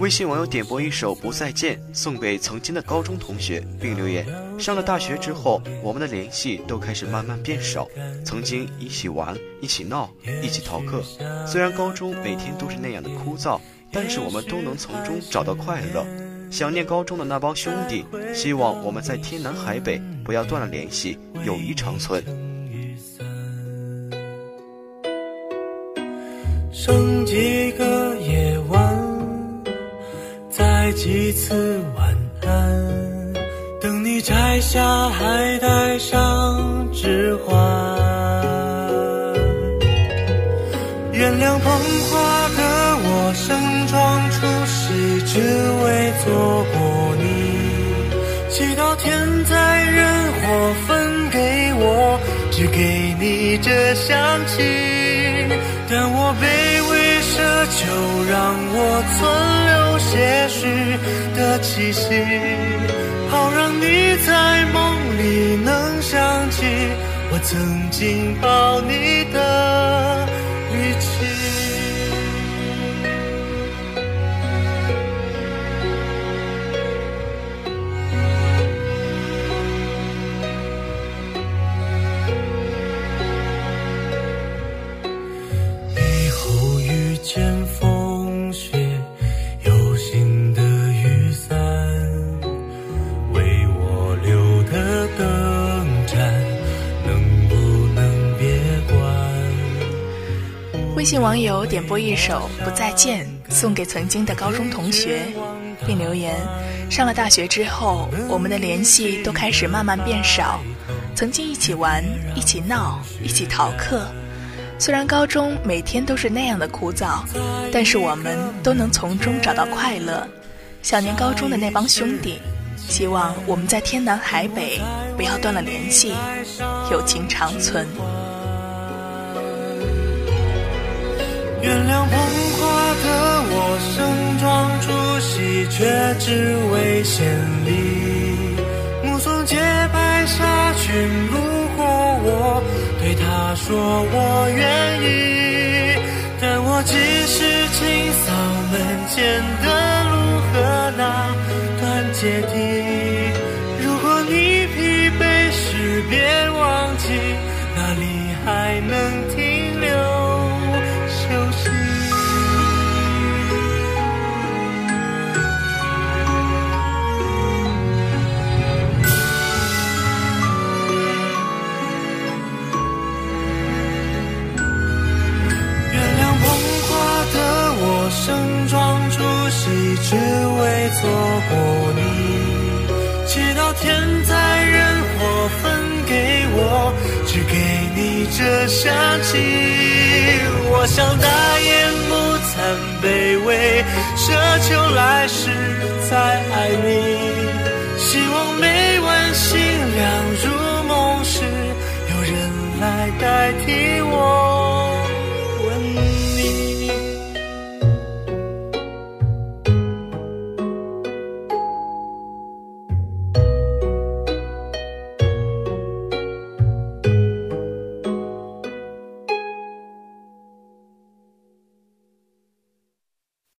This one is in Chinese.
微信网友点播一首《不再见》，送给曾经的高中同学，并留言：上了大学之后，我们的联系都开始慢慢变少。曾经一起玩，一起闹，一起逃课。虽然高中每天都是那样的枯燥，但是我们都能从中找到快乐。想念高中的那帮兄弟，希望我们在天南海北不要断了联系，友谊长存。剩几个几次晚安，等你摘下，还带上指环。原谅捧花的我，盛装出席，只为错过你。祈祷天灾人祸分给我，只给你这香气。但我就，让我存留。些许的气息，好让你在梦里能想起我曾经抱你的见风雪，有心的雨伞，为我留的灯盏。能不能微信网友点播一首《不再见》，送给曾经的高中同学，并留言：上了大学之后，我们的联系都开始慢慢变少。曾经一起玩，一起闹，一起逃课。虽然高中每天都是那样的枯燥，但是我们都能从中找到快乐。想念高中的那帮兄弟，希望我们在天南海北不要断了联系，友情长存。原谅捧花的我，盛装出席，却只为献礼。目送洁白纱裙路过我，对他说我愿意。但我只是清扫门前的路和那段阶梯。如果你疲惫时，别忘记哪里还能熟悉只为错过你，祈祷天灾人祸分给我，只给你这香气。我想大言不惭卑微，奢求来世再爱你。希望每晚星亮入梦时，有人来代替我。